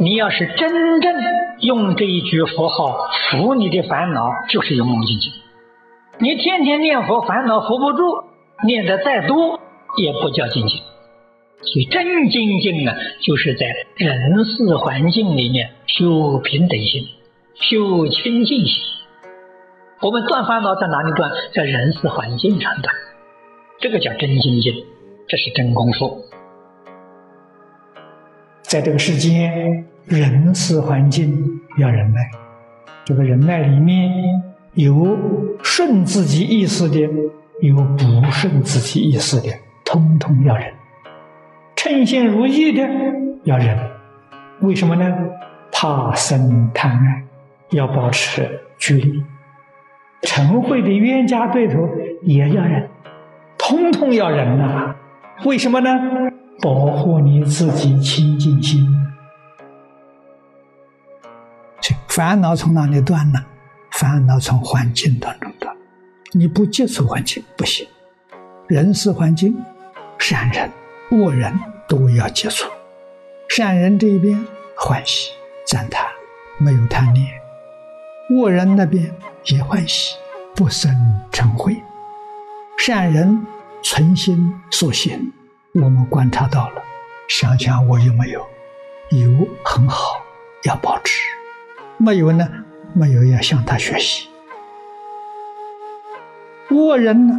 你要是真正用这一句佛号伏你的烦恼，就是勇猛精进。你天天念佛，烦恼伏不住，念的再多也不叫精进。所以真精进呢，就是在人事环境里面修平等心，修清净心。我们断烦恼在哪里断？在人事环境上断，这个叫真精进，这是真功夫。在这个世间，人事环境要忍耐，这个忍耐里面有顺自己意思的，有不顺自己意思的，通通要忍。称心如意的要忍，为什么呢？怕生贪爱，要保持距离。成会的冤家对头也要忍，通通要忍呐。为什么呢？保护你自己清净心，烦恼从哪里断呢？烦恼从环境当中断。你不接触环境不行，人事环境，善人、恶人都要接触。善人这一边欢喜赞叹，没有贪念；恶人那边也欢喜，不生嗔恚。善人存心所行。我们观察到了，想想我有没有？有很好，要保持；没有呢？没有要向他学习。恶人呢？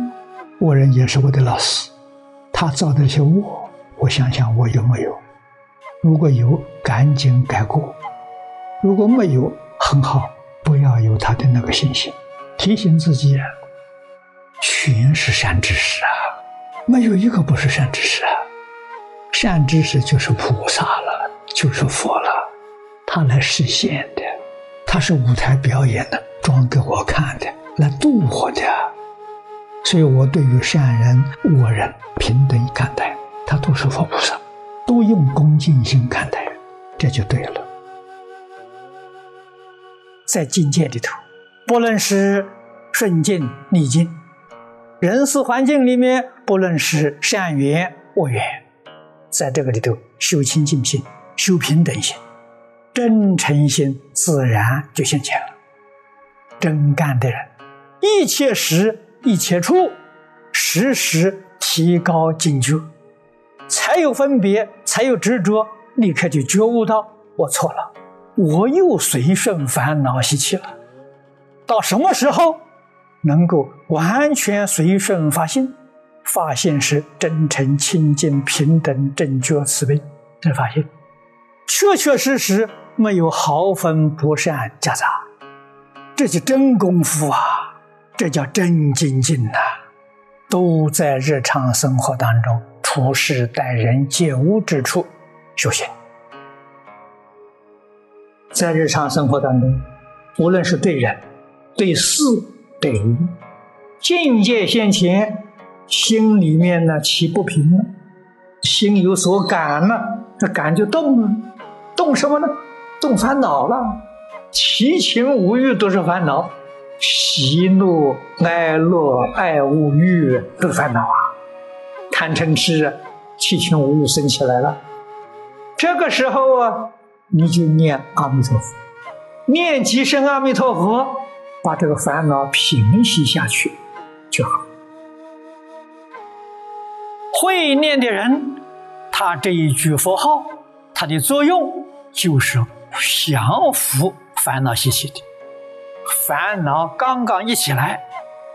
恶人也是我的老师，他造的一些恶，我想想我有没有？如果有，赶紧改过；如果没有，很好，不要有他的那个信心，提醒自己，全是善知识啊。没有一个不是善知识啊！善知识就是菩萨了，就是佛了，他来实现的，他是舞台表演的，装给我看的，来度我的。所以我对于善人、恶人平等看待，他都是佛菩萨，都用恭敬心看待，这就对了。在境界里头，不论是顺境逆境。人事环境里面，不论是善缘恶缘，在这个里头修清净心、修平等心、真诚心，自然就现前了。真干的人，一切时一切处，时时提高警觉，才有分别，才有执着，立刻就觉悟到我错了，我又随顺烦恼习气了。到什么时候？能够完全随顺发心，发心是真诚、清净、平等、正觉、慈悲，这发心，确确实实没有毫分不善夹杂，这是真功夫啊！这叫真精进呐！都在日常生活当中处事待人接物之处修行，在日常生活当中，无论是对人、对事。对物，境界现前，心里面呢起不平了，心有所感了，这感就动了，动什么呢？动烦恼了，七情五欲都是烦恼，喜怒哀乐爱恶欲都烦恼啊，贪嗔痴，七情五欲升起来了，这个时候啊，你就念阿弥陀佛，念几声阿弥陀佛。把这个烦恼平息下去就好。会念的人，他这一句佛号，它的作用就是降服烦恼习气的。烦恼刚刚一起来，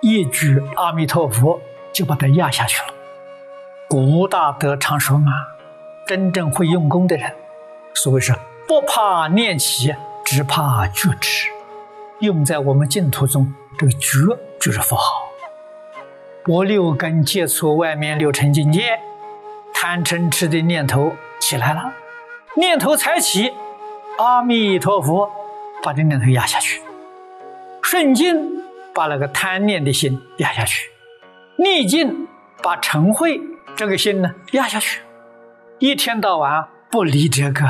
一句阿弥陀佛就把它压下去了。古大德常说嘛，真正会用功的人，所谓是不怕念起，只怕觉知。用在我们净土中，这个觉就是佛号。我六根接触外面六尘境界，贪嗔痴的念头起来了，念头才起，阿弥陀佛把这念头压下去，顺境把那个贪念的心压下去，逆境把嗔恚这个心呢压下去，一天到晚不离这个，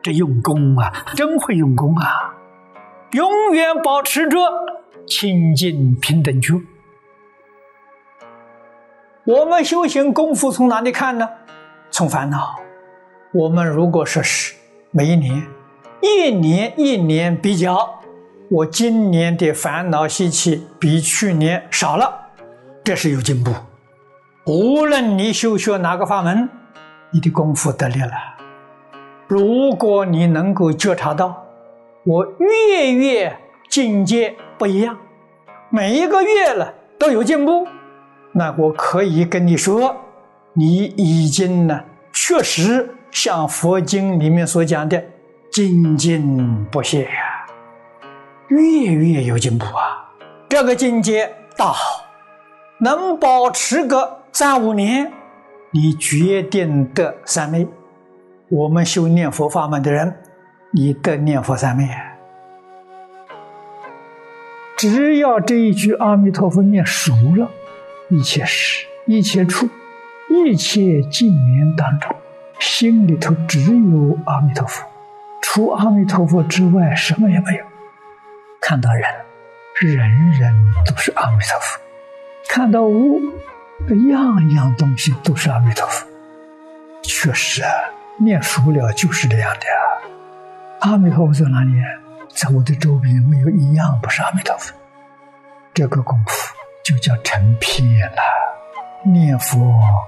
这用功啊，真会用功啊！永远保持着清净平等觉。我们修行功夫从哪里看呢？从烦恼。我们如果说是每一年，一年一年比较，我今年的烦恼习气比去年少了，这是有进步。无论你修学哪个法门，你的功夫得力了。如果你能够觉察到，我月月境界不一样，每一个月了都有进步，那我可以跟你说，你已经呢，确实像佛经里面所讲的，精进不懈呀，月月有进步啊，这个境界大好，能保持个三五年，你决定得三昧。我们修念佛法门的人，你得念佛三昧。只要这一句阿弥陀佛念熟了，一切时、一切处、一切境缘当中，心里头只有阿弥陀佛，除阿弥陀佛之外什么也没有。看到人，人人都是阿弥陀佛；看到物，样样东西都是阿弥陀佛。确实啊，念熟了就是这样的。阿弥陀佛在哪里？在我的周边没有一样不是阿弥陀佛，这个功夫就叫成片了。念佛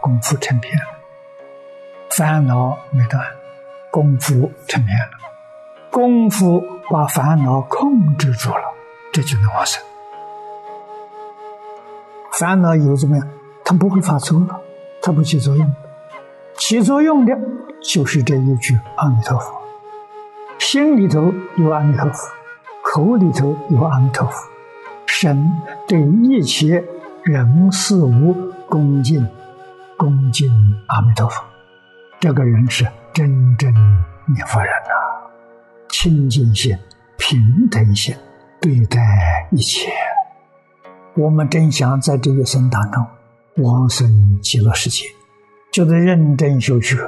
功夫成片了，烦恼没断，功夫成片了。功夫把烦恼控制住了，这就能往生。烦恼有怎么样？它不会发作了，它不起作用。起作用的就是这一句阿弥陀佛。心里头有阿弥陀佛，口里头有阿弥陀佛，身对一切人事物恭敬，恭敬阿弥陀佛。这个人是真正念佛人呐，清净心、平等心对待一切。我们真想在这一生当中往生极乐世界，就得认真修学。